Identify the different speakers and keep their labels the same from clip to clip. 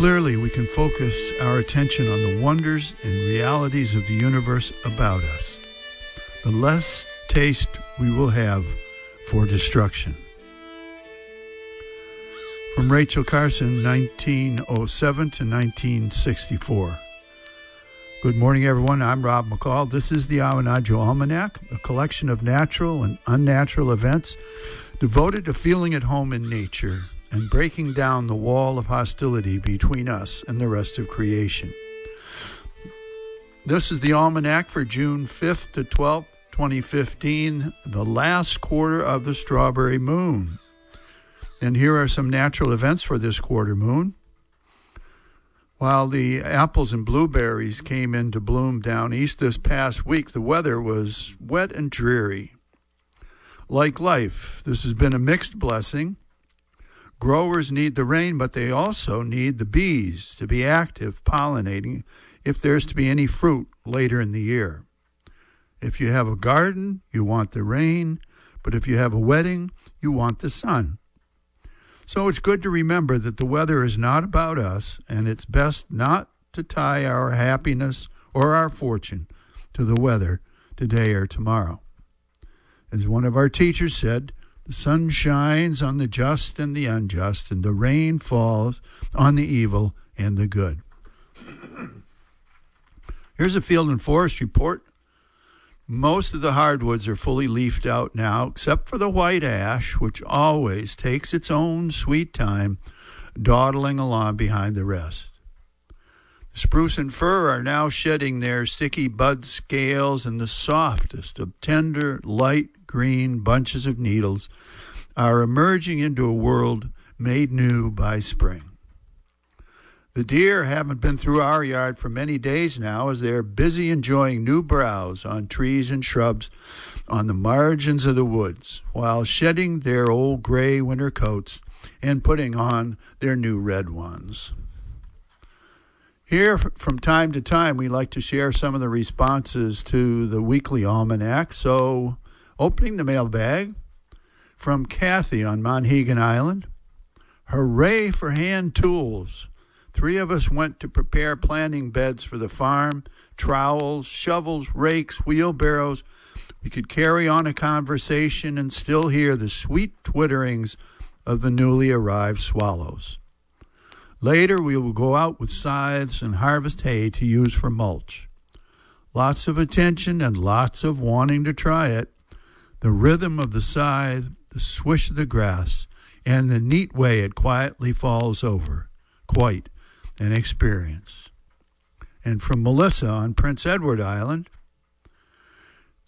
Speaker 1: clearly we can focus our attention on the wonders and realities of the universe about us, the less taste we will have for destruction. From Rachel Carson, 1907 to 1964. Good morning, everyone. I'm Rob McCall. This is the Awanadjo Almanac, a collection of natural and unnatural events devoted to feeling at home in nature and breaking down the wall of hostility between us and the rest of creation. This is the Almanac for June 5th to 12th, 2015, the last quarter of the strawberry moon. And here are some natural events for this quarter moon. While the apples and blueberries came into bloom down east this past week, the weather was wet and dreary. Like life, this has been a mixed blessing. Growers need the rain, but they also need the bees to be active pollinating if there's to be any fruit later in the year. If you have a garden, you want the rain, but if you have a wedding, you want the sun. So it's good to remember that the weather is not about us, and it's best not to tie our happiness or our fortune to the weather today or tomorrow. As one of our teachers said, the sun shines on the just and the unjust, and the rain falls on the evil and the good. Here's a field and forest report most of the hardwoods are fully leafed out now, except for the white ash, which always takes its own sweet time, dawdling along behind the rest. The spruce and fir are now shedding their sticky bud scales, and the softest of tender, light green bunches of needles are emerging into a world made new by spring. The deer haven't been through our yard for many days now as they're busy enjoying new browse on trees and shrubs on the margins of the woods while shedding their old gray winter coats and putting on their new red ones. Here, from time to time, we like to share some of the responses to the weekly almanac. So, opening the mailbag from Kathy on Monhegan Island. Hooray for hand tools! Three of us went to prepare planting beds for the farm trowels, shovels, rakes, wheelbarrows. We could carry on a conversation and still hear the sweet twitterings of the newly arrived swallows. Later, we will go out with scythes and harvest hay to use for mulch. Lots of attention and lots of wanting to try it. The rhythm of the scythe, the swish of the grass, and the neat way it quietly falls over. Quite an experience. And from Melissa on Prince Edward Island,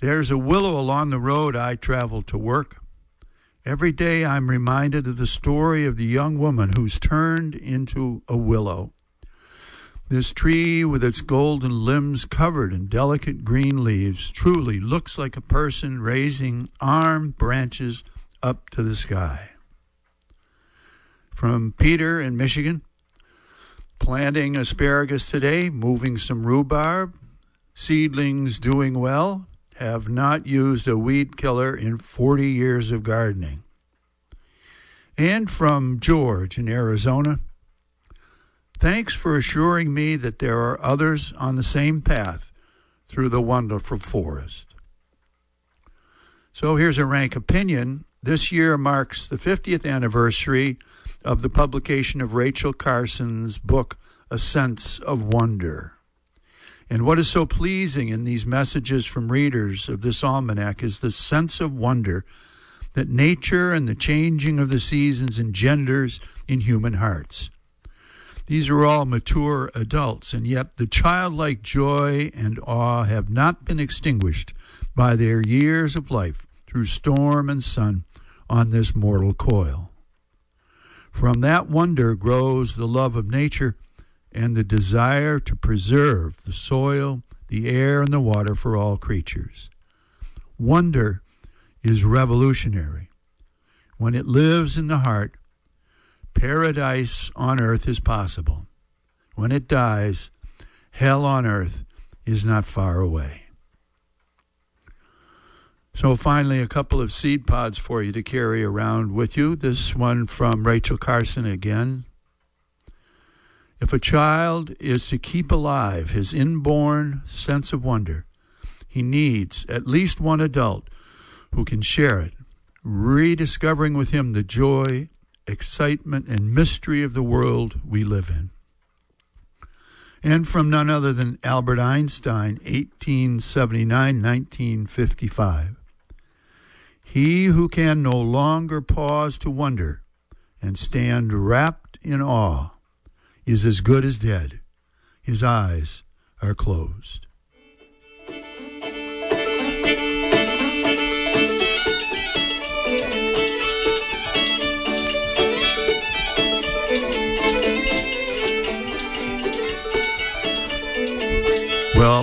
Speaker 1: there's a willow along the road I travel to work. Every day I'm reminded of the story of the young woman who's turned into a willow. This tree, with its golden limbs covered in delicate green leaves, truly looks like a person raising armed branches up to the sky. From Peter in Michigan, planting asparagus today, moving some rhubarb. Seedlings doing well. Have not used a weed killer in 40 years of gardening. And from George in Arizona. Thanks for assuring me that there are others on the same path through the wonderful forest. So here's a rank opinion. This year marks the 50th anniversary of the publication of Rachel Carson's book, A Sense of Wonder. And what is so pleasing in these messages from readers of this almanac is the sense of wonder that nature and the changing of the seasons engenders in human hearts. These are all mature adults, and yet the childlike joy and awe have not been extinguished by their years of life through storm and sun on this mortal coil. From that wonder grows the love of nature and the desire to preserve the soil, the air, and the water for all creatures. Wonder is revolutionary. When it lives in the heart, paradise on earth is possible. When it dies, hell on earth is not far away. So, finally, a couple of seed pods for you to carry around with you. This one from Rachel Carson again. If a child is to keep alive his inborn sense of wonder, he needs at least one adult who can share it, rediscovering with him the joy, excitement, and mystery of the world we live in. And from none other than Albert Einstein, 1879 1955. He who can no longer pause to wonder and stand wrapped in awe is as good as dead. His eyes are closed.